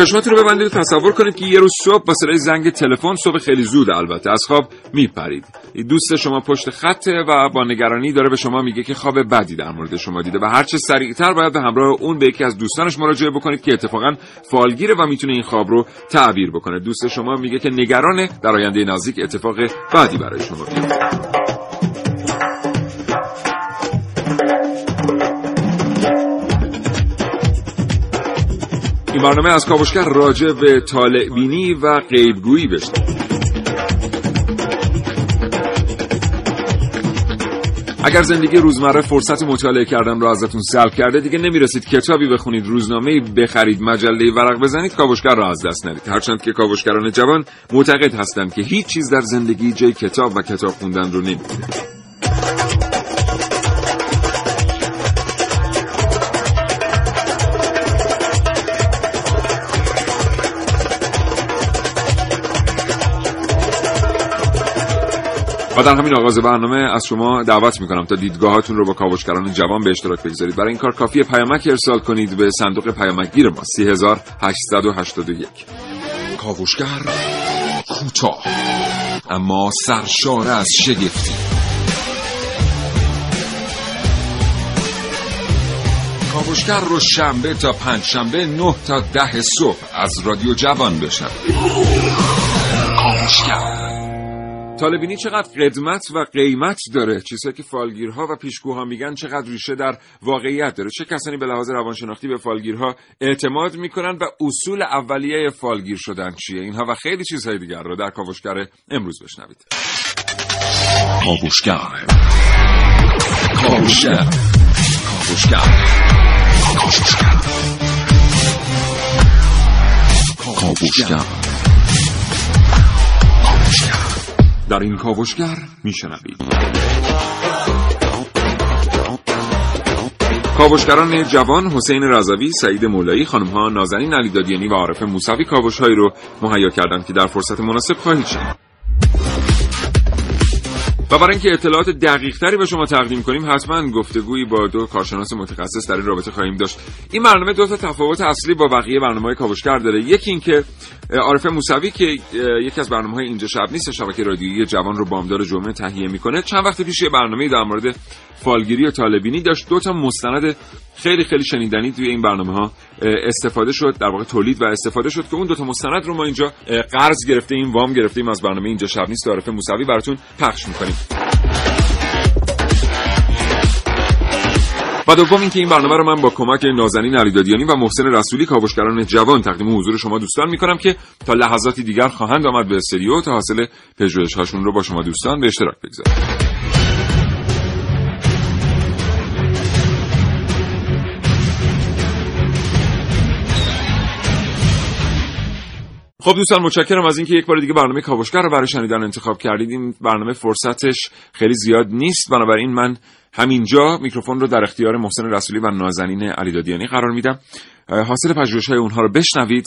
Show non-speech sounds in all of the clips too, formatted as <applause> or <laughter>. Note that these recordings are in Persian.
چشماتون رو ببندید و تصور کنید که یه روز صبح با صدای زنگ تلفن صبح خیلی زود البته از خواب میپرید. دوست شما پشت خطه و با نگرانی داره به شما میگه که خواب بدی در مورد شما دیده و هرچه سریعتر باید به همراه اون به یکی از دوستانش مراجعه بکنید که اتفاقا فالگیره و می‌تونه این خواب رو تعبیر بکنه. دوست شما میگه که نگرانه در آینده نزدیک اتفاق بدی برای شما. بیفته این برنامه از کاوشگر راجع به طالع و غیبگویی بشه اگر زندگی روزمره فرصت مطالعه کردن رو ازتون سلب کرده دیگه نمی‌رسید کتابی بخونید روزنامه بخرید مجله ورق بزنید کاوشگر را از دست ندید. هرچند که کاوشگران جوان معتقد هستند که هیچ چیز در زندگی جای کتاب و کتاب خوندن رو نمیده و در همین آغاز برنامه از شما دعوت می‌کنم تا دیدگاهاتون رو با کاوشگران جوان به اشتراک بگذارید. برای این کار کافی پیامک ارسال کنید به صندوق پیامکگیر ما 3881 کاوشگر کوتاه اما سرشار از شگفتی. کاوشگر رو شنبه تا پنج شنبه نه تا ده صبح از رادیو جوان بشن کاوشگر طالبینی چقدر قدمت و قیمت داره؟ چیزهایی که فالگیرها و پیشگوها میگن چقدر ریشه در واقعیت داره. چه کسانی به لحاظ روانشناختی به فالگیرها اعتماد می‌کنن و اصول اولیه فالگیر شدن چیه؟ اینها و خیلی چیزهای دیگر رو در کاوشگر امروز بشنوید. کاوشگر. کاوشگر. در این کاوشگر میشنوید کاوشگران جوان حسین رضوی، سعید مولایی، خانمها نازنین علیدادیانی و عارف موسوی کاوشهایی رو مهیا کردند که در فرصت مناسب خواهید شد. و برای اینکه اطلاعات دقیق تری به شما تقدیم کنیم حتما گفتگویی با دو کارشناس متخصص در این رابطه خواهیم داشت. این برنامه دو تا تفاوت اصلی با بقیه برنامه های کاوشگر داره. یکی اینکه عارف موسوی که یکی از برنامه های اینجا شب نیست شبکه رادیویی جوان رو بامدار جمعه تهیه می‌کنه. چند وقت پیش یه برنامه در مورد فالگیری و طالبینی داشت دو تا مستند خیلی خیلی شنیدنی توی این برنامه ها استفاده شد در واقع تولید و استفاده شد که اون دو تا مستند رو ما اینجا قرض گرفته این وام گرفتیم از برنامه اینجا شب نیست عارف موسوی براتون پخش می‌کنیم. و دوم اینکه این برنامه رو من با کمک نازنین علیدادیانی و محسن رسولی کاوشگران جوان تقدیم حضور شما دوستان می‌کنم که تا لحظاتی دیگر خواهند آمد به استودیو تا حاصل پژوهش هاشون رو با شما دوستان به اشتراک بگذارم خب دوستان متشکرم از اینکه یک بار دیگه برنامه کاوشگر رو برای شنیدن انتخاب کردید این برنامه فرصتش خیلی زیاد نیست. بنابراین من همینجا میکروفون رو در اختیار محسن رسولی و نازنین علیدادیانی قرار میدم. حاصل های اونها رو بشنوید.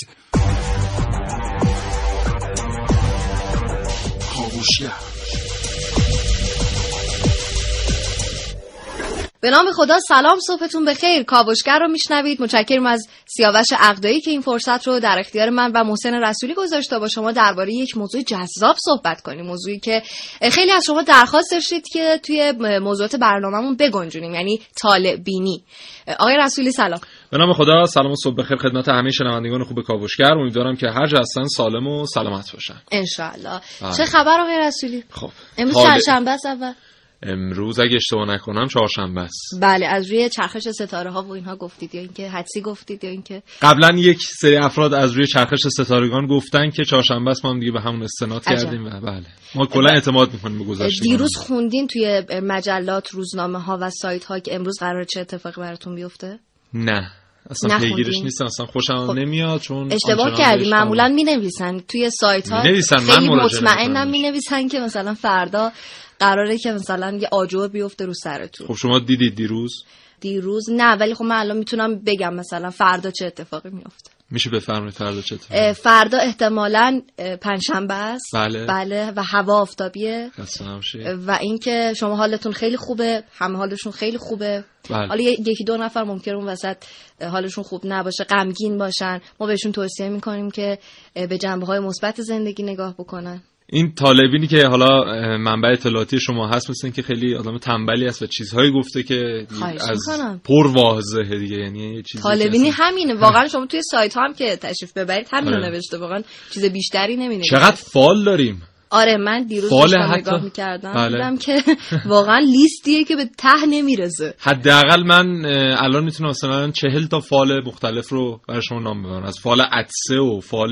به نام خدا سلام صبحتون بخیر. کاوشگر رو میشنوید. متشکرم از سیاوش عقدایی که این فرصت رو در اختیار من و محسن رسولی گذاشته. با شما درباره یک موضوع جذاب صحبت کنیم. موضوعی که خیلی از شما درخواست داشتید که توی موضوعات برنامهمون بگنجونیم یعنی طالع بینی. آقای رسولی سلام. به نام خدا سلام و صبح بخیر خدمت همه شنوندگان خوب کاوشگر. امیدوارم که هر جا هستن سالم و سلامت باشن. بله. چه خبر آقای رسولی؟ خب. امروز چهارشنبه اول. امروز اگه اشتباه نکنم چهارشنبه است. بله از روی چرخش ستاره ها و اینها گفتید یا اینکه حدسی گفتید یا اینکه قبلا یک سری افراد از روی چرخش ستارگان گفتن که چهارشنبه است ما هم دیگه به همون استناد عجب. کردیم. و بله. ما کلا اعتماد می‌کنیم به گذشته دیروز خوندین توی مجلات روزنامه ها و سایت ها که امروز قرار چه اتفاقی براتون بیفته؟ نه. اصلا؟ پیگیرش نیستم اصلا خوشم خب. نمیاد چون اشتباه کردی معمولا می نویسن توی سایت ها خیلی مطمئنم. می نویسن که مثلا فردا قراره که مثلا یه آجر بیفته رو سرتون خب شما دیدید دیروز دیروز نه ولی خب من الان می‌تونم بگم مثلا فردا چه اتفاقی میفته میشه بفرمایید فردا اه، فردا احتمالا پنجشنبه است بله. بله و هوا آفتابیه. و اینکه شما حالتون خیلی خوبه همه حالشون خیلی خوبه بله. حالا یکی دو نفر ممکنه اون وسط حالشون خوب نباشه غمگین باشن ما بهشون توصیه می‌کنیم که به جنبه های مثبت زندگی نگاه بکنن این طالبینی که حالا منبع اطلاعاتی شما هست مثل اینکه خیلی آدم تنبلی است و چیزهایی گفته که از می‌کنم. پر واضحه دیگه یعنی یه چیزی طالبینی که اصلا- همینه واقعا شما توی سایت ها هم که تشریف ببرید همینو آره. نوشته واقعا چیز بیشتری نمی چقدر فال داریم آره من دیروز فال حتی- نگاه می‌کردم بله. دیدم که <laughs> واقعا لیستیه که به ته نمی‌رسه حداقل من الان می‌تونم مثلا چهل تا فال مختلف رو برای شما نام ببرم از فال عدسه و فال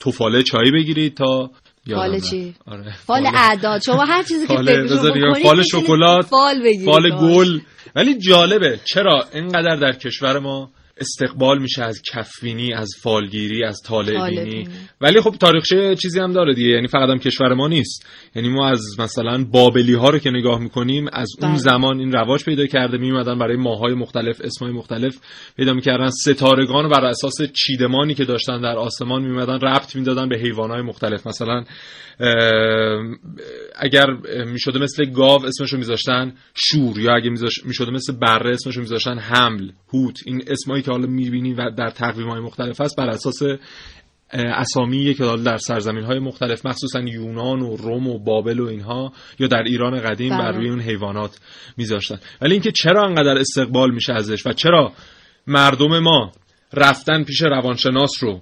تفاله چایی بگیرید تا فال. چی؟ آره. فال اعداد شما هر چیزی که بکنید فال شکلات، فال بگیرید فال. گل ولی جالبه چرا اینقدر در کشور ما استقبال میشه از کفبینی از فالگیری از طالع بینی. طالع‌بینی. ولی خب تاریخچه چیزی هم داره دیگه. یعنی فقط هم کشور ما نیست. یعنی ما از مثلا بابلی ها رو که نگاه می‌کنیم از اون بله. زمان این رواج پیدا کرده. میومدن برای ماهای مختلف اسمای مختلف پیدا می‌کردن. ستارگان رو بر اساس چیدمانی که داشتن در آسمان میومدن ربط می‌دادن به حیوانات مختلف. مثلا اگر می‌شده مثل گاو اسمشو میذاشتن شور یا اگه می‌شده مثل بره اسمشو میذاشتن حمل هوت این اسمایی که حالا می‌بینی و در تقویم های مختلف هست بر اساس اسامی که حالا در سرزمین های مختلف مخصوصا یونان و روم و بابل و اینها یا در ایران قدیم بله. بر روی اون حیوانات میذاشتن ولی اینکه چرا انقدر استقبال میشه ازش و چرا مردم ما رفتن پیش روانشناس رو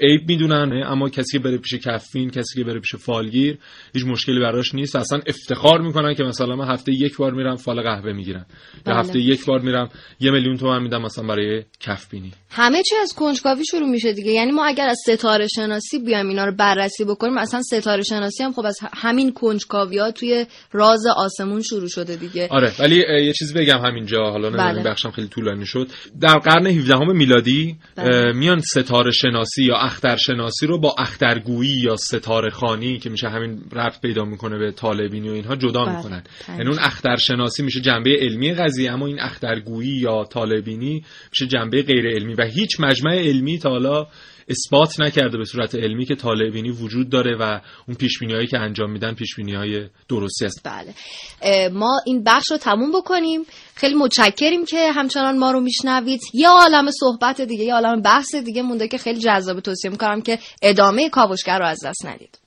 عیب می‌دونن اما کسی که بره پیش کفین کسی که بره پیش فالگیر هیچ مشکلی براش نیست. اصلا افتخار می‌کنن که مثلا من هفته یک بار میرم فال قهوه می‌گیرم یا بله. هفته یک بار میرم یه میلیون تومن میدم مثلا برای کف بینی همه چی از کنجکاوی شروع میشه دیگه. یعنی ما اگر از ستاره شناسی بیایم اینا رو بررسی بکنیم اصلا ستاره شناسی هم خب از همین کنجکاوی ها توی راز آسمون شروع شده دیگه. آره ولی یه چیز بگم همینجا. حالا نمی‌دونم بله. بخشم خیلی طولانی شد. در قرن 17 میلادی بله. میان ستاره شناسی یا اختر شناسی رو با اخترگویی یا ستاره خانی که میشه همین ربط پیدا می‌کنه به طالبینی و اینها جدا بله. می‌کنن. یعنی اون اختر شناسی میشه جنبه علمی قضیه اما این اخترگویی یا طالبینی میشه جنبه غیر علمی و هیچ مجمع علمی تا حالا اثبات نکرده به صورت علمی که طالبینی وجود داره و اون پیش هایی که انجام میدن پیش های درستی است بله. ما این بخش رو تموم بکنیم. خیلی متشکریم که همچنان ما رو میشنوید. یه عالم صحبت دیگه یه عالم بحث دیگه مونده که خیلی جذاب توصیه می‌کنم که ادامه کاوشگر رو از دست ندید.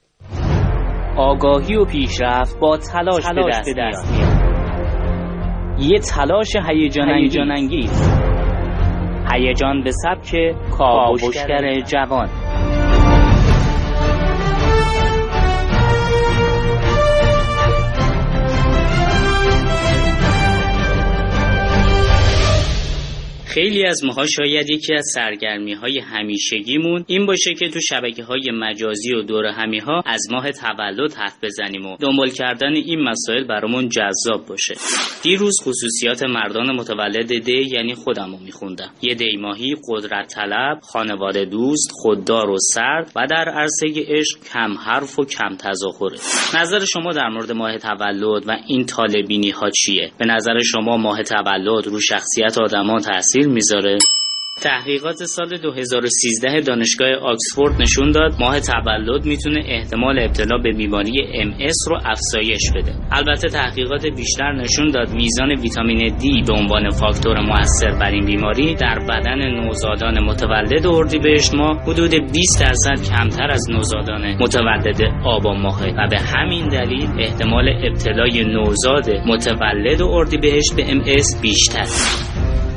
آگاهی و پیشرفت با تلاش, به دست, میاد. یه تلاش هیجان انگیز هیجان به سبک کاوشگر جوان. خیلی از ماها شاید یکی از سرگرمی های همیشگیمون این باشه که تو شبکه های مجازی و دور همی ها از ماه تولد حرف بزنیم و دنبال کردن این مسائل برامون جذاب باشه. دیروز خصوصیات مردان متولد دی یعنی خودم رو میخوندم. یه دی ماهی قدرت طلب خانواده دوست خوددار و سرد و در عرصه عشق کم حرف و کم تظاهره. نظر شما در مورد ماه تولد و این طالبینی ها چیه؟ به نظر شما ماه تولد رو شخصیت آدمان تاثیر می‌ذاره تحقیقات سال 2013 دانشگاه آکسفورد نشون داد ماه تولد می‌تونه احتمال ابتلا به بیماری MS رو افزایش بده. البته تحقیقات بیشتر نشون داد میزان ویتامین D به عنوان فاکتور موثر بر این بیماری در بدن نوزادان متولد اردیبهشت ماه حدود 20 درصد کمتر از نوزادان متولد آبان ماه و به همین دلیل احتمال ابتلای نوزاد متولد اردیبهشت به MS بیشتر.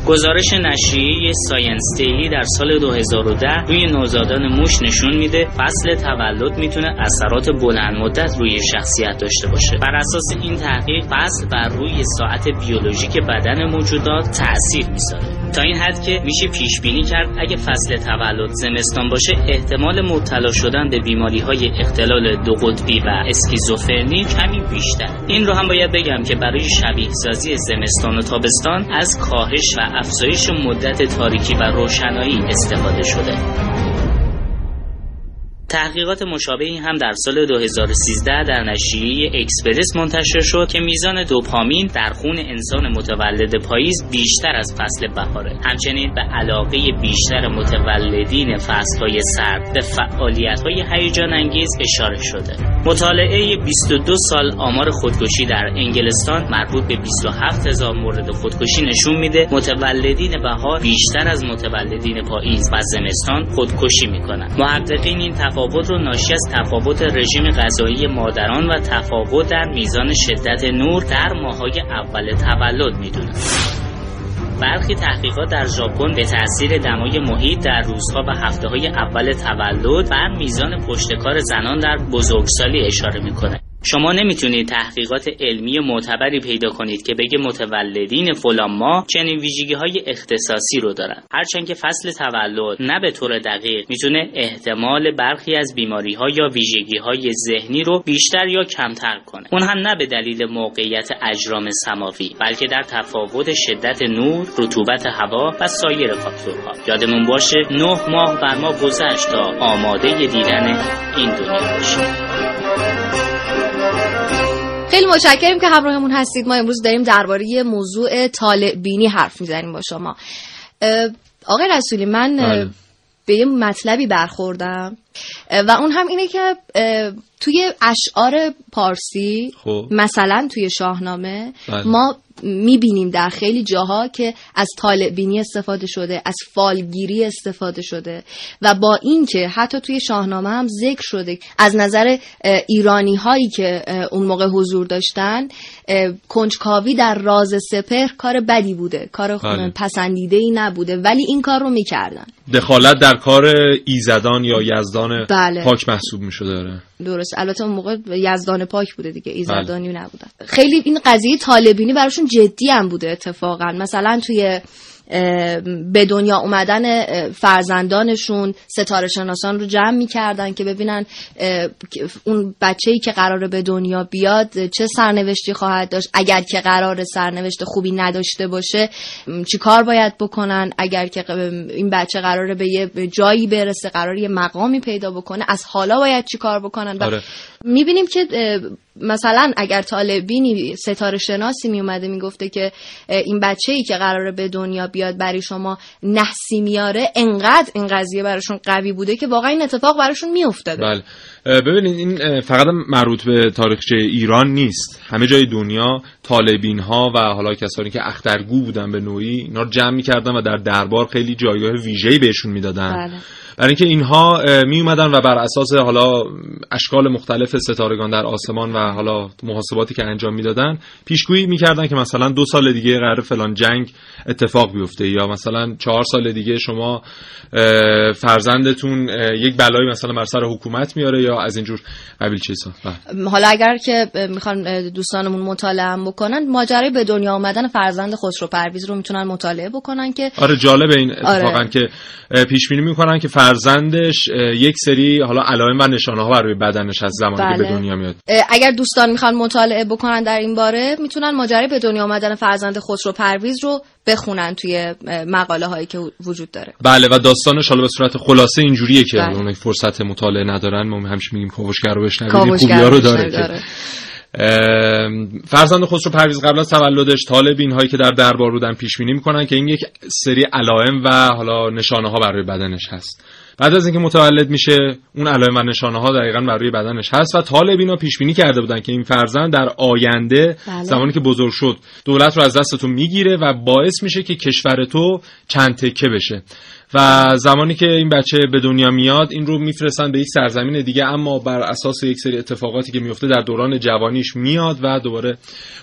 گزارش نشریه Science Daily در سال 2010 روی نوزادان موش نشون میده فصل تولد می‌تونه اثرات بلند مدت روی شخصیت داشته باشه. بر اساس این تحقیق فصل بر روی ساعت بیولوژیک بدن موجودات تاثیر می‌ذاره. تا این حد که میشه پیش بینی کرد اگه فصل تولد زمستان باشه احتمال مبتلا شدن به بیماری های اختلال دو قطبی و اسکیزوفرنی کمی بیشتر. این رو هم باید بگم که برای شبیه سازی زمستان و تابستان از کاهش و افزایش مدت تاریکی و روشنایی استفاده شده. تحقیقات مشابهی هم در سال 2013 در نشریه اکسپرس منتشر شد که میزان دوپامین در خون انسان متولد پاییز بیشتر از فصل بهاره. همچنین به علاقه بیشتر متولدین فصلهای سرد به فعالیت‌های هیجان انگیز اشاره شده. مطالعه 22 سال آمار خودکشی در انگلستان مربوط به 27 هزار مورد خودکشی نشون میده متولدین بهار بیشتر از متولدین پاییز و زمستان خودکشی می‌کنن محققین این تفاوت رو ناشی از تفاوت رژیم غذایی مادران و تفاوت در میزان شدت نور در ماهای اول تولد می‌دونن برخی تحقیقات در ژاپن به تاثیر دمای محیط در روزها و هفته های اول تولد بر میزان پشتکار زنان در بزرگسالی اشاره می‌کنه. شما نمی‌تونید تحقیقات علمی معتبری پیدا کنید که بگه متولدین فلان ماه چنین ویژگی های اختصاصی رو دارن. هرچند که فصل تولد نه به طور دقیق می‌تونه احتمال برخی از بیماری ها یا ویژگی های ذهنی رو بیشتر یا کمتر کنه. اون هم نه به دلیل موقعیت اجرام سماوی بلکه در تفاوت شدت نور رطوبت هوا و سایر فاکتورها. یادمون باشه نه ماه بر ما گذشت تا آماده دیدن این دنیا. باشیم خیلی متشکریم که همراهمون هستید. ما امروز داریم درباره موضوع طالع بینی حرف می‌زنیم با شما. آقای رسولی من بله. به یه مطلبی برخوردم. و اون هم اینه که توی اشعار پارسی خب. مثلا توی شاهنامه بله. ما می‌بینیم در خیلی جاها که از طالع بینی استفاده شده از فالگیری استفاده شده و با اینکه حتی توی شاهنامه هم ذکر شده از نظر ایرانی هایی که اون موقع حضور داشتن کنجکاوی در راز سپهر کار بدی بوده کار بله. پسندیده ای نبوده ولی این کار رو می‌کردن دخالت در کار ایزدان یا یزدان بله. پاک محسوب می شده داره درست. البته اون موقع یزدان پاک بوده دیگه ایزدانی نبودن. خیلی این قضیه طالبینی براشون جدی هم بوده اتفاقا. مثلا توی به دنیا اومدن فرزندانشون ستاره شناسان رو جمع می‌کردن که ببینن اون بچه ای که قراره به دنیا بیاد چه سرنوشتی خواهد داشت. اگر که قرار سرنوشت خوبی نداشته باشه چی کار باید بکنن؟ اگر که این بچه قراره به یه جایی برسه قرار یه مقامی پیدا بکنه از حالا باید چی کار بکنن؟ آره. می‌بینیم که مثلا اگر طالبینی ستاره شناسی میومده می‌گفته که این بچه ای که قراره به دنیا بیاد برای شما نحسی میاره انقدر این قضیه براشون قوی بوده که واقعا این اتفاق براشون میافتاده. بله. ببینید این فقط مربوط به تاریخچه ایران نیست. همه جای دنیا طالبین ها و حالا کسانی که اخترگو بودن به نوعی اینا رو جمع می‌کردن و در دربار خیلی جایگاه ویژه‌ای بهشون می‌دادن. بله. برای اینکه اینها می اومدن و بر اساس حالا اشکال مختلف ستارگان در آسمان و حالا محاسباتی که انجام می‌دادن پیشگویی می‌کردن که مثلا دو سال دیگه قرار فلان جنگ اتفاق بیفته یا مثلا چهار سال دیگه شما فرزندتون یک بلایی مثلا بر سر حکومت میاره یا از اینجور قبیل چیزا بله. حالا اگر که می‌خوان دوستانمون مطالعه هم بکنن ماجرای به دنیا آمدن فرزند خسرو پرویز رو می‌تونن مطالعه بکنن که آره جالب این اتفاقا آره. که پیش بینی می‌کنن که فرزندش یک سری حالا علائم و نشانه ها بر روی بدنش از زمانی که بله. به دنیا میاد اگر دوستان می‌خوان مطالعه بکنن در این باره می‌تونن ماجرای به دنیا آمدن فرزند خسرو پرویز رو بخونن توی مقاله هایی که وجود داره بله و داستانش حالا به صورت خلاصه اینجوریه که بله. اون فرصت مطالعه ندارن ما همیشه میگیم کاوشگر رو بشنوید رو داره که داره. فرزند خسرو پرویز قبل از تولدش طالبین هایی که در دربار بودن پیش بینی می‌کنن که این یک سری علائم و حالا نشانه ها برای بدنش هست بعد از اینکه متولد میشه اون علائم و نشانه ها دقیقا بر روی بدنش هست و طالبین ها پیش بینی کرده بودن که این فرزند در آینده بله. زمانی که بزرگ شد دولت رو از دست تو می‌گیره و باعث میشه که کشور تو چند تکه بشه و زمانی که این بچه به دنیا میاد این رو میفرستن به یک سرزمین دیگه اما بر اساس یک سری اتفاقاتی که میفته در دوران جوانیش میاد و دوباره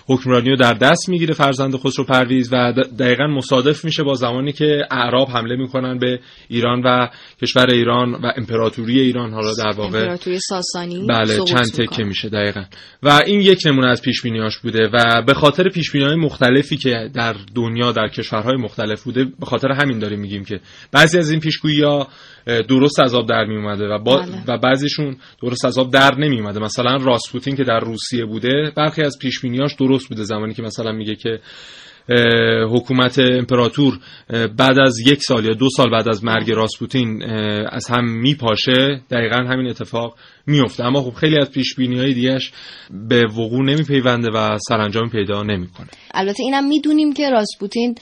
حکمرانی رو در دست می‌گیره فرزند خسرو پرویز و دقیقا مصادف میشه با زمانی که اعراب حمله می‌کنن به ایران و کشور ایران و امپراتوری ایران حالا در واقع امپراتوری ساسانی بله چند تکه. میشه دقیقا و این یک نمونه از پیش بینیاش بوده و به خاطر پیش های مختلفی که در دنیا در کشورهای مختلف بوده به خاطر همین داریم میگیم که بعضی از این پیشگویی ها درست از آب در می اومده و, با بله. و بعضیشون درست از آب در نمی اومده مثلا راسپوتین که در روسیه بوده برخی از پیش بینیاش درست بوده. زمانی که مثلا میگه که حکومت امپراتور بعد از یک سال یا دو سال بعد از مرگ راسپوتین از هم میپاشه دقیقا همین اتفاق میفته اما خب خیلی از پیش بینی های به وقوع نمیپیونده و سرانجام پیدا نمی‌کنه. البته اینم می‌دونیم که راسپوتین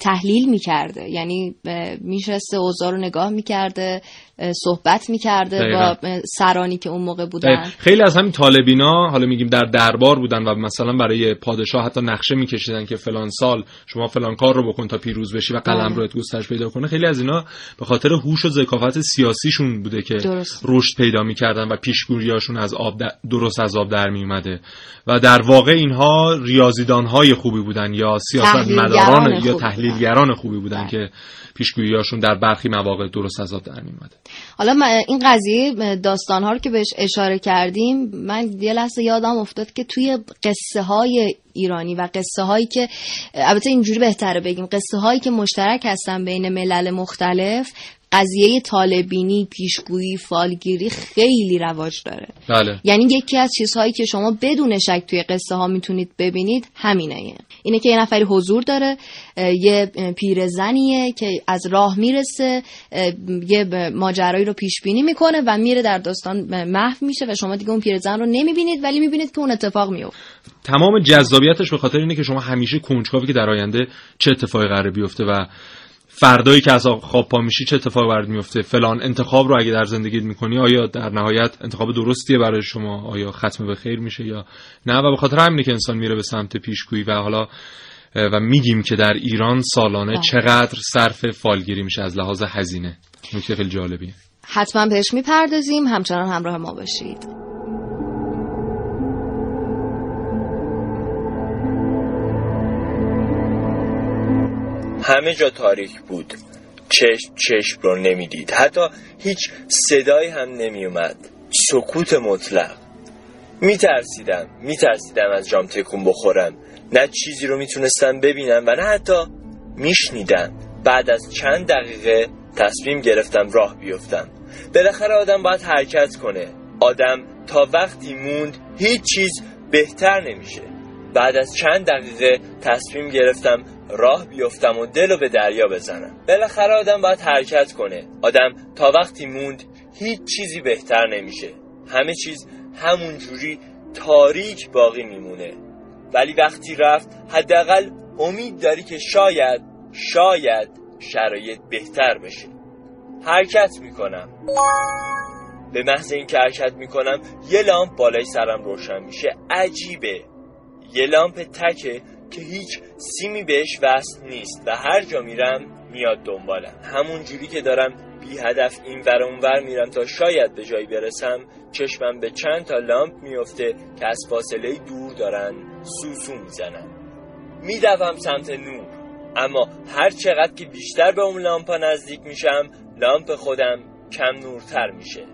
تحلیل می‌کرده. یعنی میشسته اوضاع رو نگاه می‌کرده. صحبت می‌کرده دقیقاً. با سرانی که اون موقع بودن خیلی از همین طالبینا حالا میگیم در دربار بودن و مثلا برای پادشاه حتی نقشه میکشیدن که فلان سال شما فلان کار رو بکن تا پیروز بشی و قلم بله. رو گسترش پیدا کنه خیلی از اینا به خاطر هوش و ذکاوت سیاسیشون بوده که. رشد پیدا می‌کردن و پیشگوییاشون از آب در- درست از آب در میومده و در واقع اینها ریاضیدان های خوبی بودن یا سیاستمداران تحلیلگران یا تحلیلگران خوبی بودن بله. که پیشگوییاشون در برخی مواقع درست از آب در میومده حالا من این قضیه داستان ها رو که بهش اشاره کردیم من یه لحظه یادم افتاد که توی قصه های ایرانی و قصه هایی که البته اینجوری بهتره بگیم قصه هایی که مشترک هستن بین ملل مختلف قضیه طالبینی پیشگویی فالگیری خیلی رواج داره. بله. یعنی یکی از چیزهایی که شما بدون شک توی قصه ها می‌تونید ببینید همینه. اینه که یه نفری حضور داره یه پیرزنیه که از راه می‌رسه یه ماجرایی رو پیش بینی می‌کنه و میره در داستان محو میشه و شما دیگه اون پیرزن رو نمی‌بینید ولی می‌بینید که اون اتفاق میفته تمام جذابیتش به خاطر اینه که شما همیشه کنجکاوی که در آینده چه اتفاقی قراره بیفته و فردایی که از خواب پا میشی چه اتفاقی برات میفته؟ فلان انتخاب رو اگه در زندگیت می‌کنی آیا در نهایت انتخاب درستیه برای شما؟ آیا ختم به خیر میشه یا نه؟ و به خاطر همینه که انسان میره به سمت پیشگویی و حالا و میگیم که در ایران سالانه بله. چقدر صرف فالگیری میشه از لحاظ هزینه. نکته خیلی جالبیه. حتما بهش می‌پردازیم. همچنان همراه ما باشید. همه جا تاریک بود. چشم چشم رو نمی‌دید. حتی هیچ صدایی هم نمیومد. سکوت مطلق. میترسیدم. میترسیدم از جام تکون بخورم. نه چیزی رو می‌تونستم ببینم و نه حتی میشنیدم. بعد از چند دقیقه تصمیم گرفتم راه بیفتم. بالاخره آدم باید حرکت کنه. آدم تا وقتی موند هیچ چیز بهتر نمیشه. بعد از چند دقیقه تصمیم گرفتم راه بیفتم و دل رو به دریا بزنم. بالاخره آدم باید حرکت کنه. آدم تا وقتی موند هیچ چیزی بهتر نمیشه. همه چیز همون جوری تاریک باقی میمونه. ولی وقتی رفت حداقل امید داری که شاید شاید شرایط بهتر بشه. حرکت می‌کنم. به محض اینکه حرکت می‌کنم یه لامپ بالای سرم روشن میشه. عجیبه. یه لامپ تکه که هیچ سیمی بهش وصل نیست و هر جا میرم میاد دنبالم. همون جوری که دارم بی هدف این ور اون ور میرم تا شاید به جایی برسم چشمم به چند تا لامپ میفته که از فاصله دور دارن سوسو می‌زنن. میدوم سمت نور. اما هر چقدر که بیشتر به اون لامپا نزدیک میشم لامپ خودم کم نورتر میشه.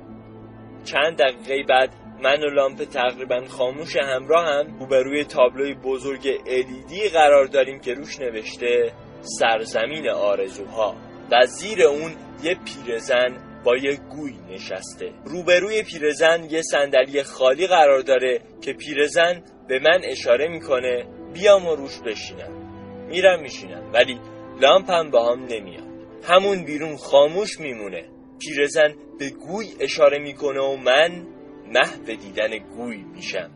چند دقیقه بعد من و لامپ تقریبا خاموش همراه هم روبروی تابلوی بزرگ LED قرار داریم که روش نوشته سرزمین آرزوها. و زیر اون یه پیرزن با یه گوی نشسته. روبروی پیرزن یه صندلی خالی قرار داره که پیرزن به من اشاره می‌کنه بیام و روش بشینم. میرم میشینم. ولی لامپم با هم نمیاد. همون بیرون خاموش میمونه. پیرزن به گوی اشاره می‌کنه و من محو دیدن گوی میشم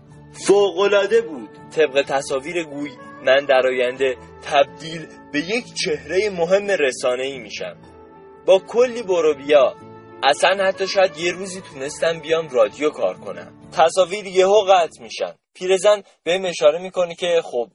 فوقلاده بود. طبق تصاویر گوی من در آینده تبدیل به یک چهره مهم رسانه ای میشم. با کلی برو بیا. اصلا حتی شاید یه روزی تونستم بیام رادیو کار کنم. تصاویر یهو قطع میشن. پیرزن بهم اشاره می‌کنه که خب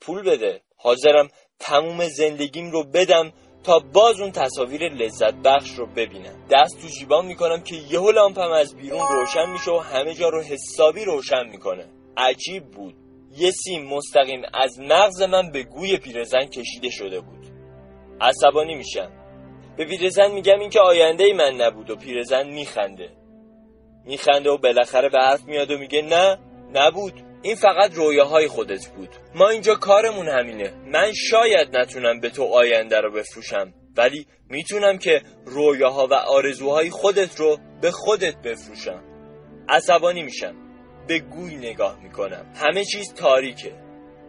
پول بده. حاضرم تموم زندگیم رو بدم تا باز اون تصاویر لذت بخش رو ببینم. دست تو جیبام می‌کنم که یهو لامپم از بیرون روشن میشه و همه جا رو حسابی روشن می‌کنه. عجیب بود. یه سیم مستقیم از مغز من به گوی پیرزن کشیده شده بود. عصبانی میشم. به پیرزن میگم اینکه آینده ای من نبود و پیرزن میخنده. میخنده و بالاخره به حرف میاد و میگه نه نبود. این فقط رویاهای خودت بود. ما اینجا کارمون همینه. من شاید نتونم به تو آینده رو بفروشم ولی می‌تونم که رویاها و آرزوهای خودت رو به خودت بفروشم. عصبانی میشم. به گوی نگاه می‌کنم. همه چیز تاریکه.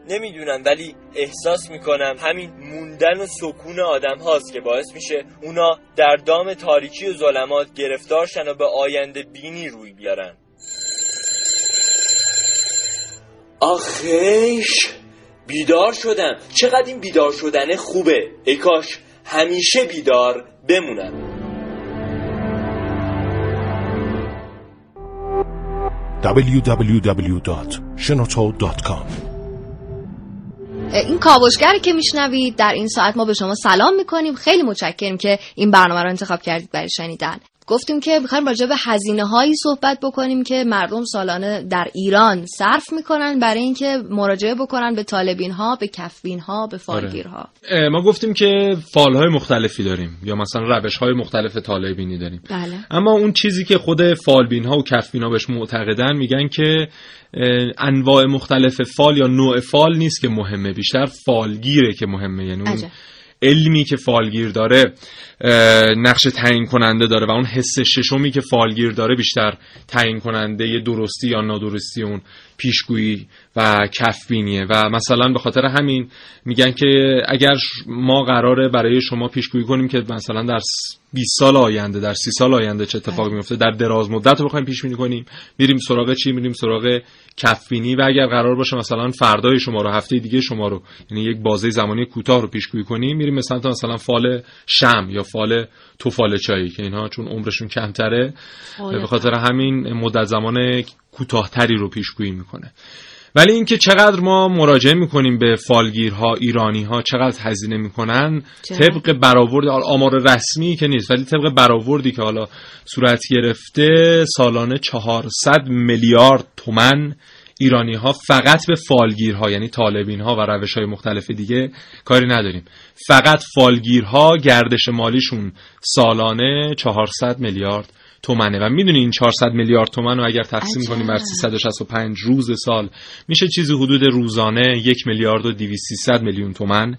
نمی‌دونم ولی احساس می‌کنم همین موندن و سکون آدم هاست که باعث میشه اونا در دام تاریکی و ظلمات گرفتار شن و به آینده بینی روی بیارن. آخیش بیدار شدم. چقدر این بیدار شدن خوبه؟ ای کاش همیشه بیدار بمونم. www.shenoto.com این کاوشگری که میشنوید در این ساعت ما به شما سلام می‌کنیم. خیلی متشکریم که این برنامه رو انتخاب کردید برای شنیدن. گفتیم که می‌خوایم راجع به هزینه هایی صحبت بکنیم که مردم سالانه در ایران صرف می‌کنن برای اینکه مراجعه بکنن به طالبین ها به کفبین ها به فالگیرها اه، ما گفتیم که فال های مختلفی داریم یا مثلا روش های مختلف طالبینی داریم. بله. اما اون چیزی که خود فالبین ها و کفبین ها بهش معتقدن میگن که انواع مختلف فال یا نوع فال نیست که مهمه بیشتر فالگیره که مهمه. یعنی اون. علمی که فالگیر داره نقش تعیین کننده داره و اون حس ششمی که فالگیر داره بیشتر تعیین کننده درستی یا نادرستی اون پیشگویی و کفبینیه. و مثلا به خاطر همین میگن که اگر ما قراره برای شما پیشگویی کنیم که مثلا در س- 20 سال آینده در 30 سال آینده چه اتفاقی میفته در دراز مدت رو بخوایم پیش بینی کنیم میریم سراغ چی؟ میریم سراغ کفبینی و اگر قرار باشه مثلا فردای شما رو هفته دیگه شما رو یعنی یک بازه زمانی کوتاه رو پیشگویی کنیم میریم مثلا تا مثلا فال شم یا فال توفال چایی که اینها چون عمرشون کمتره به خاطر همین مدت زمان کوتاهتری رو پیشگویی می‌کنه ولی اینکه چقدر ما مراجعه می‌کنیم به فالگیرها ایرانی ها چقدر هزینه می‌کنن؟ طبق برآورد آمار رسمی که نیست ولی طبق برآوردی که حالا صورت گرفته سالانه 400 میلیارد تومن ایرانی ها فقط به فالگیرها یعنی طالبین ها و روش های مختلف دیگه کاری نداریم. فقط فالگیرها گردش مالیشون سالانه 400 میلیارد تومنه. و می‌دونی این 400 میلیارد تومن رو اگر تقسیم عجب. کنیم بر 365 روز سال میشه چیزی حدود روزانه یک میلیارد و 200 میلیون تومن.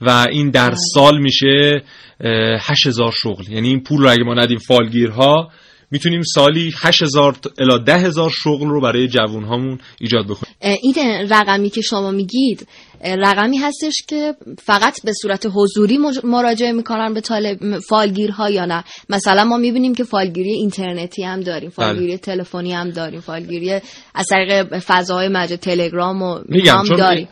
و این در سال میشه اه، 8000 شغل. یعنی این پول رو اگه ما ندیم فالگیرها می‌تونیم سالی 8000 الی 10000 شغل رو برای جوانهامون ایجاد بکنیم. این رقمی که شما میگید رقمی هستش که فقط به صورت حضوری مراجعه می‌کنن به طالب فالگیرها یا نه. مثلا ما می‌بینیم که فالگیری اینترنتی هم داریم فالگیری تلفنی هم داریم فالگیری از طریق فضاهای مجازی تلگرام و میگم هم چون داریم.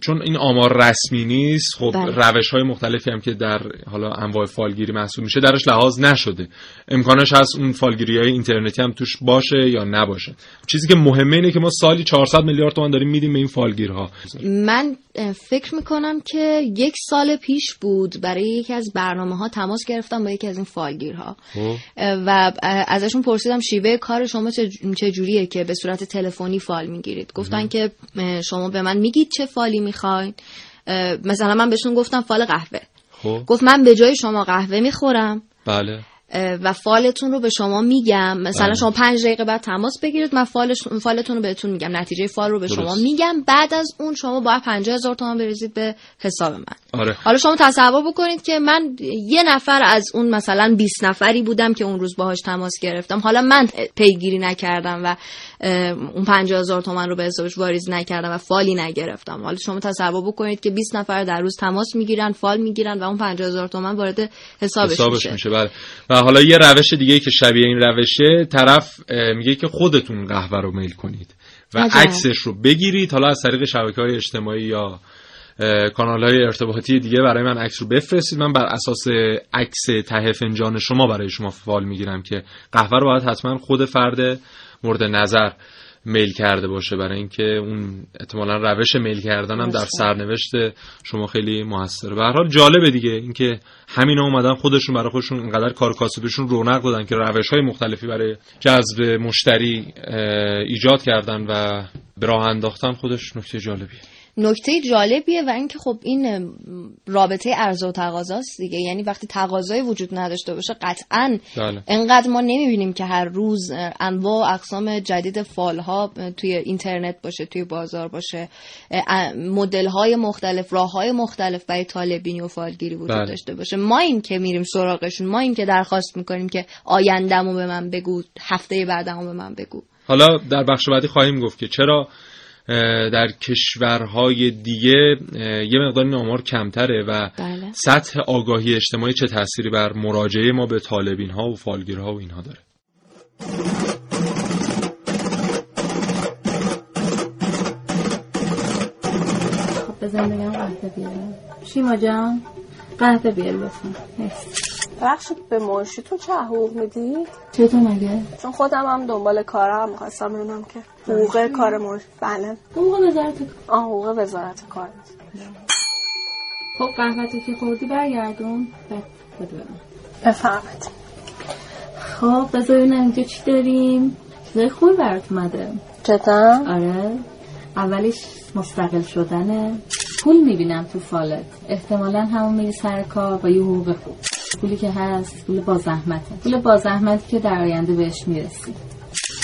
چون این آمار رسمی نیست خب بله. روش های مختلفی هم که در حالا انواع فالگیری محسوب میشه درش لحاظ نشده. امکانش هست اون فالگیری های اینترنتی هم توش باشه یا نباشه. چیزی که مهمه اینه که ما سالی 400 میلیارد تومان داریم میدیم به این فالگیرها من فکر می‌کنم که یک سال پیش بود برای یکی از برنامه ها تماس گرفتم با یکی از این فالگیرها خب. و ازشون پرسیدم شیوه کار شما چه جوریه که به صورت تلفنی فال می‌گیرید؟ گفتن که شما به من میگید چه فالی می‌خواین. مثلا من بهشون گفتم فال قهوه. خب. گفت من به جای شما قهوه می‌خورم. بله. و فالتون رو به شما میگم. مثلا بله. شما پنج دقیقه بعد تماس بگیرید. من فالتون رو بهتون میگم. نتیجه فال رو به شما. میگم. بعد از اون شما باید 50 هزار تومان بریزید به حساب من. آره حالا شما تصور بکنید که من یه نفر از اون مثلا 20 نفری بودم که اون روز باهاش تماس گرفتم حالا من پیگیری نکردم و اون 50 هزار تومن رو به حسابش واریز نکردم و فالی نگرفتم حالا شما تصور بکنید که 20 نفر در روز تماس می‌گیرن فال می‌گیرن و اون 50 هزار تومن وارد حسابش, حسابش میشه. میشه بله و حالا یه روش دیگه که شبیه این روشه طرف میگه که خودتون قهوه رو میل کنید و. عکسش رو بگیرید حالا از طریق شبکه های اجتماعی یا کانال های ارتباطی دیگه برای من عکس رو بفرستید. من بر اساس عکس ته فنجان شما برای شما فال می‌گیرم که قهوه رو باید حتما خود فرد مورد نظر میل کرده باشه. برای اینکه اون احتمالا روش میل کردن هم در سرنوشت شما خیلی موثره. به هر حال جالبه دیگه اینکه همینا اومدن خودشون برای خودشون اینقدر کار کاسبشون رونق دادن که روش های مختلفی برای جذب مشتری ایجاد کردن و به راه انداختن. خودش نکته جالبیه. نکته جالبیه و اینکه خب این رابطه عرضه و تقاضاست دیگه یعنی وقتی تقاضای وجود نداشته باشه قطعا بله. انقدر ما نمی‌بینیم که هر روز انواع و اقسام جدید فالها توی اینترنت باشه توی بازار باشه مدل های مختلف راه های مختلف برای طالبینی و فالگیری وجود بله. داشته باشه ما این که میریم سراغشون ما این که درخواست می‌کنیم که آیندهمو به من بگو هفته بعدمو به من بگو حالا در بخش بعدی خواهیم گفت که چرا در کشورهای دیگه یه مقدار این آمار کمتره و بله. سطح آگاهی اجتماعی چه تأثیری بر مراجعه ما به طالبین ها و فالگیرها و اینها داره؟ خب بزن بگم قهوه بیارم شیما جان قهوه بیار لطفا. بخشید به منشیتون چه حقوق می‌دید؟ چطور مگه؟ چون خودم هم دنبال کارم می‌خواستم ببینم که حقوق کار منشی بله. حقوق وزارت آه حقوق وزارت کار. خب قهوه که خوردی برگردون. بفهمید خب بذار ببینم اینجا چی داریم. چیزای خوبی برات اومده. جدا؟ آره. اولیش مستقل شدنه. پول می‌بینم تو فالت. احتمالا همون میری سر کار با یه حقوق خوب. پولی که هست پول با زحمته پول با زحمتی که در آینده بهش می‌رسی.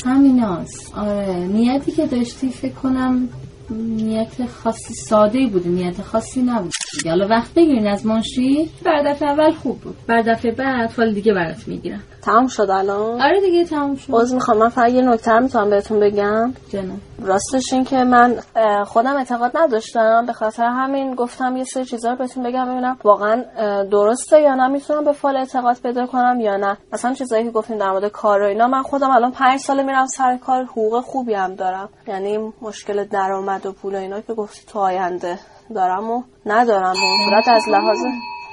همیناست آره. نیتی که داشتی فکر کنم نیت خاصی ساده ای بوده. نیت خاصی نبود. حالا وقت بگیرین از منشی بر دفعه اول خوب بود. بر دفعه بعد فال دیگه برات می‌گیرم. تمام شد الان؟ آره دیگه تمام شد. باز می‌خوام. من فقط یه نکته می‌تونم بهتون بگم. جنم راستش این که من خودم اعتقاد نداشتم. به خاطر همین گفتم یه سری چیزا رو بهتون بگم ببینم واقعا درسته یا نه. می‌تونم به فال اعتقاد پیدا کنم یا نه. مثلا چیزایی که گفتین در مورد کار و اینا من خودم الان پنج ساله میرم سر کار حقوق خوبی هم دارم. یعنی مشکل درآمد و پول و اینا که گفتی تو آینده. دارم و ندارم و صورت از لحاظ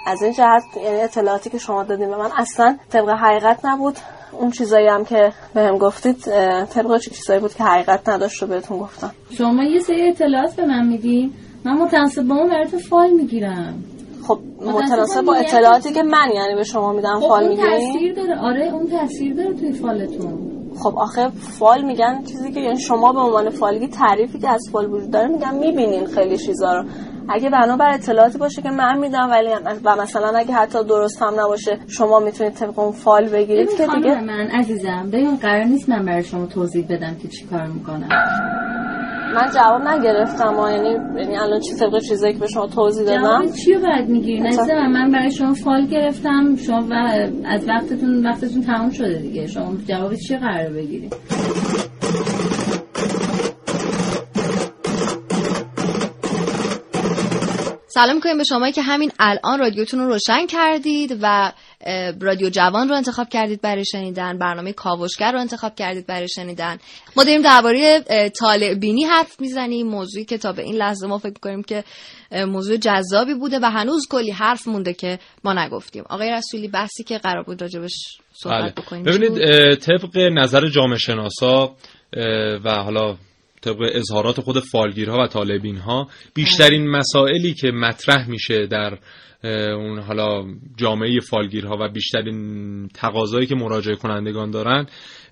از این جهت یعنی اطلاعاتی که شما دادین به من اصلا طبق حقیقت نبود. اون چیزایی هم که بهم گفتید طبق چیزایی بود که حقیقت نداشت رو بهتون گفتم. شما یه سری اطلاعات به من میدین من متناسب با اون براتون فال می‌گیرم. خب متناسب با اطلاعاتی که من یعنی به شما میدم خب اون می‌گیرین؟ تاثیر داره. آره اون تاثیر داره توی فالتون خب آخه فال میگن چیزی که یعنی شما به عنوان فالگی تعریفی که از فال وجود داره میگن می‌بینین خیلی چیزا رو. اگه بنابر اطلاعاتی باشه که من میدم ولی و مثلا اگه حتی درست هم نباشه شما می‌تونید طبق اون فال بگیرید که دیگه من عزیزم ببین قرار نیست من برای شما توضیح بدم که چی کار می‌کنم. من جواب نگرفتم و یعنی یعنی الان چی طبق چیزایی که به شما توضیح دادم جواب چی رو بعد می‌گیرین؟ عزیزم من برای شما فال گرفتم شما و از وقتتون وقتتون تموم شده دیگه. شما جواب چی قرار بگیرید سلام می‌کنیم به شما که همین الان رادیوتون رو روشن کردید و رادیو جوان رو انتخاب کردید برای شنیدن برنامه کاوشگر رو انتخاب کردید برای شنیدن. ما داریم درباره طالع بینی حرف می‌زنیم موضوعی که تا به این لحظه ما فکر کنیم که موضوع جذابی بوده و هنوز کلی حرف مونده که ما نگفتیم. آقای رسولی بحثی که قرار بود راجبش صحبت بکنیم. ببینید طبق نظر جامعه شناسا و حالا طبق اظهارات خود فالگیرها و طالبین ها بیشترین مسائلی که مطرح میشه در اون حالا جامعه فالگیرها و بیشترین تقاضایی که مراجعه کنندگان دارن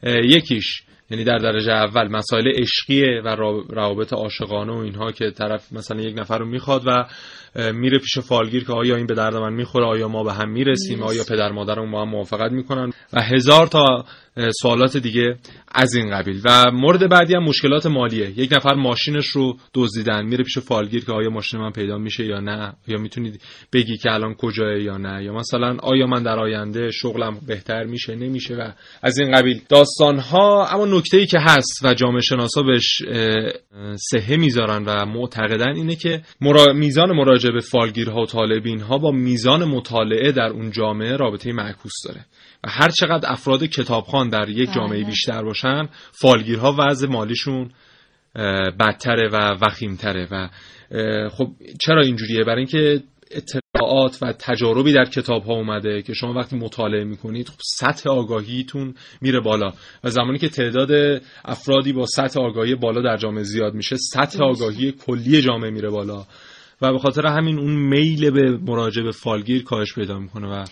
یکیش یعنی در درجه اول مسائل عشقیه و روابط عاشقانه و اینها که طرف مثلا یک نفر رو می‌خواد و میره پیش فالگیر که آیا این به درد من می‌خوره آیا ما به هم می‌رسیم آیا پدر مادرم با هم موافقت می‌کنن؟ و هزار تا سوالات دیگه از این قبیل. و مورد بعدی هم مشکلات مالیه. یک نفر ماشینش رو دزدیدن. میره پیش فالگیر که آیا ماشین من پیدا میشه یا نه؟ یا می‌تونید بگی که الان کجاه یا نه؟ یا مثلا آیا من در آینده شغلم بهتر میشه نمیشه؟ و از این قبیل. داستان ها اما نکته ای که هست و جامعه شناسا بهش سهه می‌ذارن و معتقدن اینه که مرا... میزان مراجعه به فالگیرها و طالبین ها با میزان مطالعه در اون جامعه رابطه معکوس داره. و هر چقدر افراد کتابخوان در یک جامعه بیشتر باشن فالگیرها وضع مالیشون بدتره و وخیمتره. و خب چرا اینجوریه؟ برای اینکه مطالعات و تجاربی در کتاب ها اومده که شما وقتی مطالعه می‌کنید خب سطح آگاهیتون میره بالا. و زمانی که تعداد افرادی با سطح آگاهی بالا در جامعه زیاد میشه سطح آگاهی کلی جامعه میره بالا. و به خاطر همین اون میل به مراجعه به فالگیر کاهش پیدا می‌کنه و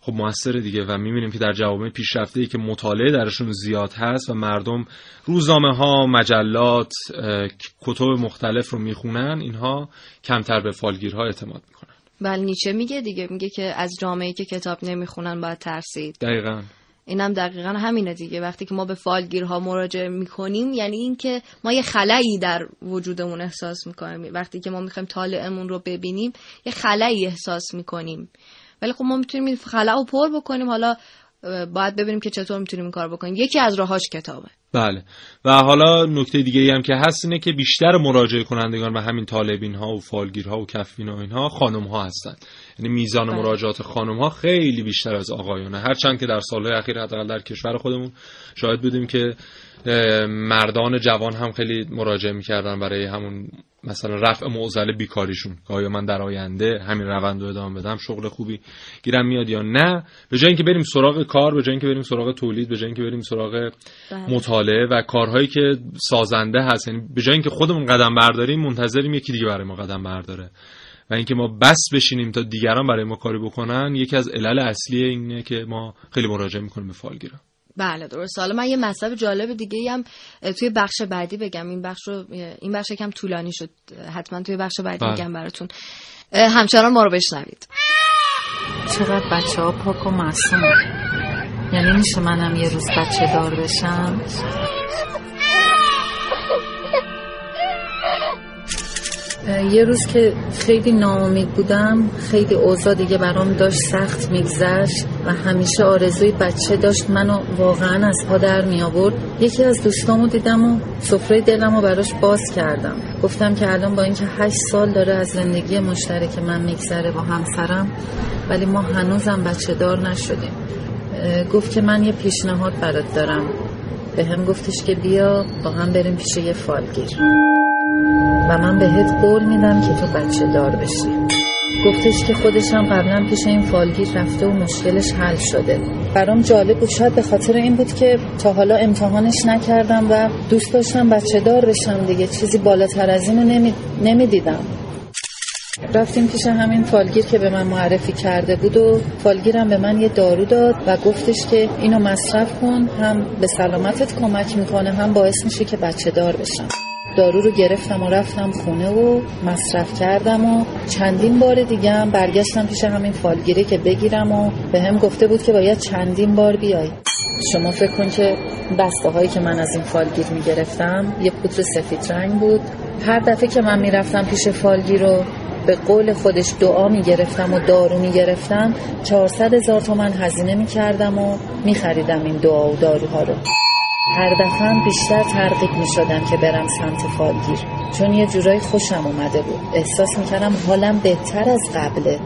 خب موثر دیگه و می‌بینیم که در جوامع پیشرفته ای که مطالعه درشون زیاد هست و مردم روزنامه ها مجلات کتب مختلف رو می‌خونن اینها کمتر به فالگیرها اعتماد می‌کنن. بله نیچه میگه دیگه میگه که از جامعه که کتاب نمی‌خونن باید ترسید. دقیقا. اینم دقیقا همینه دیگه. وقتی که ما به فالگیرها مراجعه می‌کنیم یعنی اینکه ما یه خلایی در وجودمون احساس می‌کنیم. وقتی که ما می‌خوایم طالعمون رو ببینیم یه خلایی احساس می‌کنیم. ولی خب ما می‌تونیم این خلا رو پر بکنیم. حالا باید ببینیم که چطور می‌تونیم این کار بکنیم. یکی از راهاش کتابه. بله. و حالا نکته دیگه هم که هست اینه که بیشتر مراجعه کنندگان و همین طالبین ها و فالگیرها و کفین ها اینها خانم ها هستن. یعنی میزان بله. مراجعات خانم ها خیلی بیشتر از آقایونه هرچند که در سالهای اخیر حداقل در کشور خودمون شاید بودیم که مردان جوان هم خیلی مراجعه می‌کردن برای همون مثلا رفع معضل بیکاریشون. که آیا من در آینده همین روند رو ادامه بدم شغل خوبی گیرم میاد یا نه؟ به جای اینکه بریم سراغ کار به جای اینکه بریم سراغ تولید به جای اینکه بریم سراغ بله. مطالعه و کارهایی که سازنده هست. یعنی به جای اینکه خودمون قدم برداریم منتظریم یکی دیگه برای ما قدم برداره. و اینکه ما بس بشینیم تا دیگران برای ما کاری بکنن یکی از علل اصلی اینه که ما خیلی مراجعه می‌کنیم به فالگیرا بله درست. حالا من یه مطلب جالب دیگه هم توی بخش بعدی بگم. این بخش رو این بخش کم طولانی شد. حتما توی بخش بعدی بله. بگم براتون. همچنان ما رو بشنوید. چقدر بچه ها پاک و معصوم یعنی میشه منم یه روز بچه دار بشم؟ یه روز که خیلی ناامید بودم خیلی اوضاع دیگه برام داشت سخت میگذشت و همیشه آرزوی بچه داشت منو واقعا از پا در می آورد یکی از دوستامو دیدم و سفره دلم رو براش باز کردم. گفتم که الان با اینکه هشت سال داره از زندگی مشترک من میگذره با همسرم ولی ما هنوزم بچه دار نشدیم. گفت که من یه پیشنهاد برات دارم. به هم گفتش که بیا با هم بریم پیش یه فالگیر. و من بهت قول میدم که تو بچه دار بشی. گفتش که خودش هم قبلا پیش این فالگیر رفته و مشکلش حل شده. برام جالب بود. شاید به خاطر این بود که تا حالا امتحانش نکردم و دوست داشتم بچه دار بشم دیگه. چیزی بالاتر از اینو نمی... نمی‌دیدم. رفتیم پیش همین فالگیر که به من معرفی کرده بود و فالگیرم به من یه دارو داد و گفتش که اینو مصرف کن هم به سلامتت کمک می‌کنه هم باعث میشه که بچه دار بشم. دارو رو گرفتم و رفتم خونه و مصرف کردم و چندین بار دیگه هم برگشتم پیش همین فالگیری که بگیرم و به هم گفته بود که باید چندین بار بیای. شما فکر کن که بسته هایی که من از این فالگیر می‌گرفتم یه پودر سفید رنگ بود. هر دفعه که من می‌رفتم پیش فالگیر رو به قول خودش دعا می‌گرفتم و دارو می‌گرفتم 400 هزار تومن هزینه می‌کردم و میخریدم این دعا و داروها رو. هر دفعه بیشتر ترغیب می شدم که برم سمت فالگیر چون یه جورایی خوشم اومده بود. احساس می کردم حالم بهتر از قبله.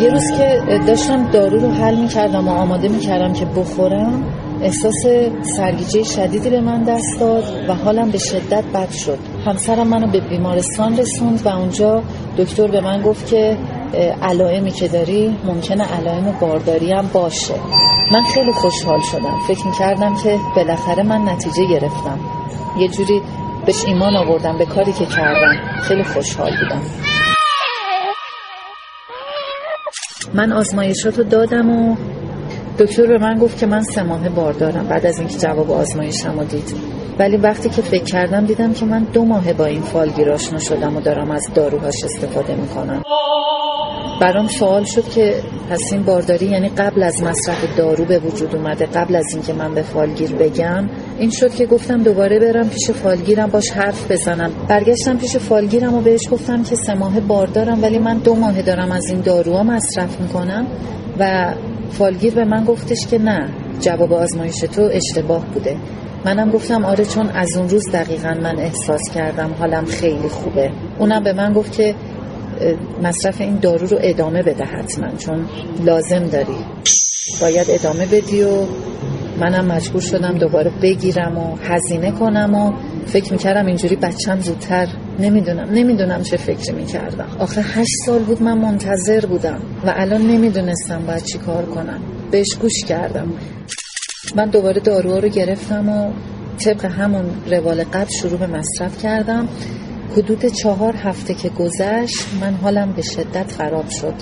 یه روز که داشتم دارو رو حل می کردم و آماده می کردم که بخورم احساس سرگیجه شدیدی به من دست داد و حالم به شدت بد شد. همسرم منو به بیمارستان رسوند و اونجا دکتر به من گفت که علائمی که داری ممکنه علائم بارداری هم باشه. من خیلی خوشحال شدم. فکر می‌کردم که بالاخره من نتیجه گرفتم. یه جوری بهش ایمان آوردم به کاری که کردم. خیلی خوشحال بودم. من آزمایشاتو دادم و دکتر به من گفت که من سه ماه باردارم بعد از اینکه جواب آزمایشم رو دید. ولی وقتی که فکر کردم دیدم که من دو ماه با این فالگیر آشنا شدم و دارم از داروهاش استفاده می‌کنم. برام سوال شد که پس این بارداری یعنی قبل از مصرف دارو به وجود اومده قبل از اینکه من به فالگیر بگم این شد که گفتم دوباره برم پیش فالگیرم باش حرف بزنم. برگشتم پیش فالگیرم و بهش گفتم که سه ماه باردارم ولی من دو ماه دارم از این داروها مصرف می‌کنم و فالگیر به من گفتش که نه جواب آزمایش تو اشتباه بوده. منم گفتم آره چون از اون روز دقیقا من احساس کردم حالم خیلی خوبه. اونم به من گفت که مصرف این دارو رو ادامه بده حتما چون لازم داری. باید ادامه بدی و منم مجبور شدم دوباره بگیرم و هزینه کنم و فکر می‌کردم اینجوری بچم زودتر. نمی‌دونم نمی‌دونم چه فکری می‌کردم. آخه هشت سال بود من منتظر بودم و الان نمی‌دونستم باید چی کار کنم. بهش گوش کردم. من دوباره داروها رو گرفتم و طبق همون روال قبل شروع به مصرف کردم. حدود چهار هفته که گذشت من حالم به شدت خراب شد.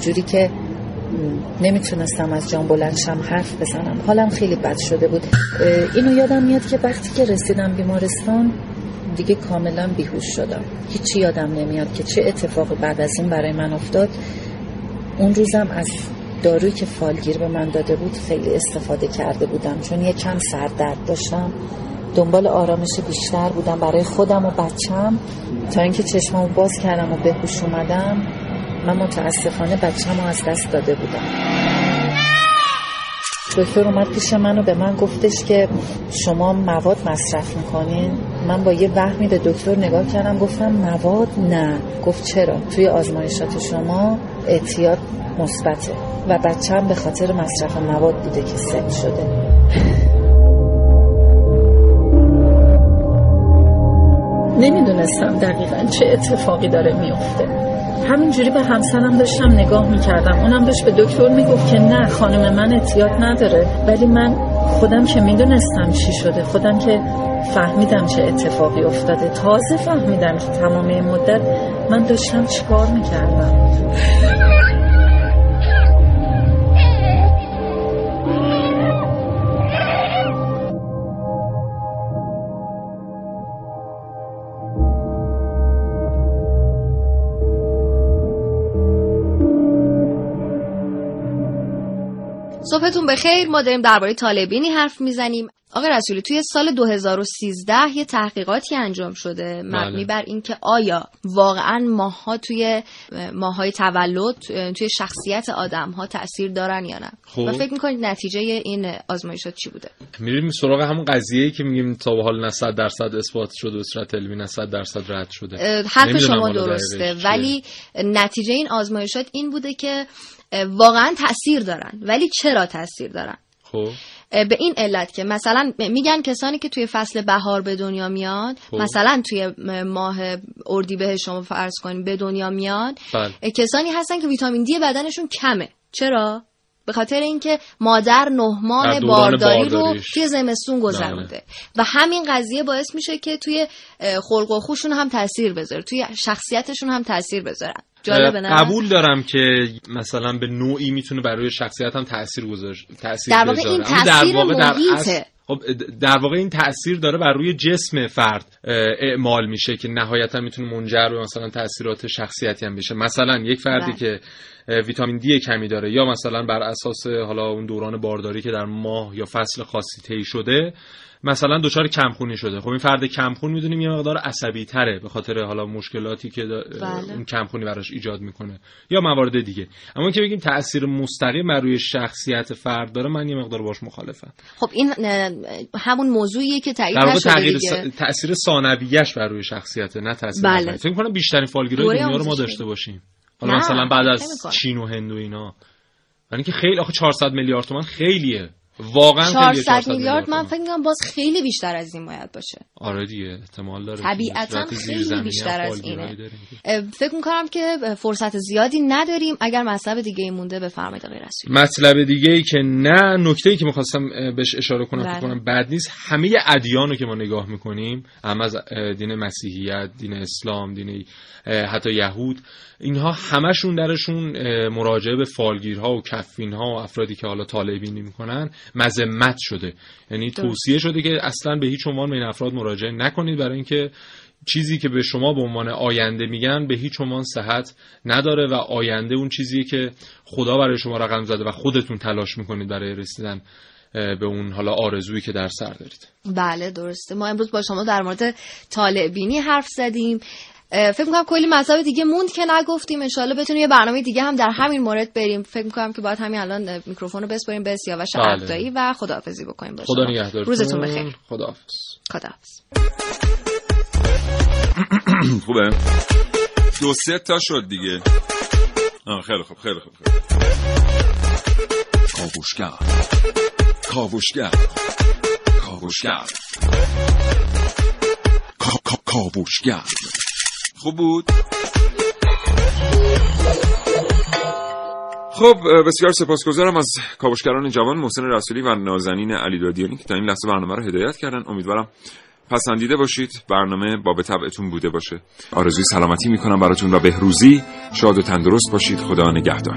جوری که نمی‌تونستم از جان بلندشم حرف بزنم. حالم خیلی بد شده بود. اینو یادم میاد که وقتی که رسیدم بیمارستان دیگه کاملا بیهوش شدم. هیچی یادم نمیاد که چه اتفاقی بعد از این برای من افتاد. اون روزم از دارویی که فالگیر به من داده بود خیلی استفاده کرده بودم. چون یه کم سردرد داشتم. دنبال آرامش بیشتر بودم برای خودم و بچم. تا اینکه چشممو باز کردم و به هوش اومدم من متاسفانه بچم رو از دست داده بودم. دکتر اومد پیش من و به من گفتش که شما مواد مصرف می‌کنین؟ من با یه وهمی به دکتر نگاه کردم گفتم مواد نه. گفت چرا؟ توی آزمایشات شما اعتیاد مثبته و بچم به خاطر مصرف مواد بوده که سن شده. نمی‌دونستم دقیقا چه اتفاقی داره میفته همینجوری به همسرم داشتم نگاه می‌کردم. اونم داشت به دکتر می‌گفت که نه خانم من اعتیاد نداره. ولی من خودم که می‌دونستم چی شده خودم که فهمیدم چه اتفاقی افتاده. تازه فهمیدم که تمام مدت من داشتم چیکار می‌کردم. صبحتون بخیر. ما داریم درباره طالبینی حرف می‌زنیم. آقای رسولی توی سال 2013 یه تحقیقاتی انجام شده مبنی بله. بر اینکه آیا واقعا ماها توی ماهای تولد توی شخصیت آدم ها تاثیر دارن یا نه خب. و فکر می‌کنید نتیجه این آزمایشات چی بوده میریم سراغ همون قضیه‌ای که میگیم تا به حال نه 100 درصد اثبات شده به صورت علمی نه 100 درصد رد شده حرف شما درسته. ولی نتیجه این آزمایشات این بوده که واقعا تاثیر دارن ولی چرا تاثیر دارن خب به این علت که مثلا میگن کسانی که توی فصل بهار به دنیا میاد خب. مثلا توی ماه اردیبهشت شما فرض کنیم به دنیا میاد بله. کسانی هستن که ویتامین دی بدنشون کمه. چرا؟ به خاطر اینکه مادر نه در ماه دوران بارداری رو. توی زمستون گذرونده. و همین قضیه باعث میشه که توی خلق و خوشون هم تاثیر بذاره توی شخصیتشون هم تاثیر بذارن. قبول دارم که مثلا به نوعی می‌تونه برای شخصیت هم تاثیر گذاشت تاثیر در واقع. این تاثیر در واقع در. اصل- خب در واقع این تاثیر داره بر روی جسم فرد اعمال میشه که نهایتا می‌تونه منجر به مثلا تاثیرات شخصیتی هم بشه مثلا یک فردی بله. که ویتامین دی کمی داره یا مثلا بر اساس حالا اون دوران بارداری که در ماه یا فصل خاصی طی شده مثلا دچار کمخونی شده. خب این فرد کمخون می‌دونیم یه مقدار عصبی تره به خاطر حالا مشکلاتی که بله. اون کمخونی براش ایجاد می‌کنه. یا موارد دیگه. اما که بگیم تاثیر مستقیم بر روی شخصیت فرد داره من یه مقدار باش مخالفم. خب این همون موضوعیه که تایید نشده تغییر دیگه. س... تاثیر ثانویه‌اش بر روی شخصیت نه تاثیر بله. فکر کنم بیشترین فالگیرای دنیا رو ما. داشته باشیم. حالا مثلا بعد از. چین و هند و اینا. یعنی که خیلی آخه 400 میلیارد تومان خیلیه. واقعا خیلیه 400 میلیارد من. فکر می‌کنم باز خیلی بیشتر از این باید باشه. آره دیگه احتمال داره. طبیعتاً خیلی بیشتر از اینه. فکر می‌کنم که فرصت زیادی نداریم. اگر مطلب دیگه ای مونده بفرمایید آقای رسول مطلب دیگه ای که نه نکته ای که می‌خواستم بهش اشاره کنم بله. فکر کنم بد نیست. همه ادیان رو که ما نگاه می‌کنیم هم از دین مسیحیت دین اسلام دین حتی یهود اینها همشون درشون مراجعه به فالگیرها و کفینها و افرادی که حالا طالع بینی می‌کنن. مذمت شده. یعنی توصیه شده که اصلا به هیچ عنوان به این افراد مراجعه نکنید برای اینکه چیزی که به شما به عنوان آینده میگن به هیچ عنوان صحت نداره و آینده اون چیزیه که خدا برای شما رقم زده و خودتون تلاش می‌کنید برای رسیدن به اون حالا آرزویی که در سر دارید. بله درسته. ما امروز با شما در مورد طالع بینی حرف زدیم. فکر می‌کنم کلی مطلب دیگه موند که نگفتیم. انشالله بتونیم یه برنامه دیگه هم در همین مورد بریم. فکر می‌کنم که باید همین الان میکروفون رو بسپاریم به سیاوش بله. عقدایی و خداحافظی بکنیم. با خدا. نگهدارتون روزتون بخیر. خداحافظ. خداحافظ. <coughs> خوبه؟ دو سه تا شد دیگه. خیلی خوب خیلی خوب. کاوشگر. کاوشگر. کاوشگر. کا- کا- کاوشگر. خوب بود؟ خب بسیار سپاسگزارم از کاوشگران جوان محسن رسولی و نازنین علی دادیانی که تا این لحظه برنامه رو هدایت کردن. امیدوارم پسندیده باشید. برنامه با به طبعتون بوده باشه. آرزوی سلامتی می‌کنم براتون و بهروزی. شاد و تندرست باشید. خدا نگهدار.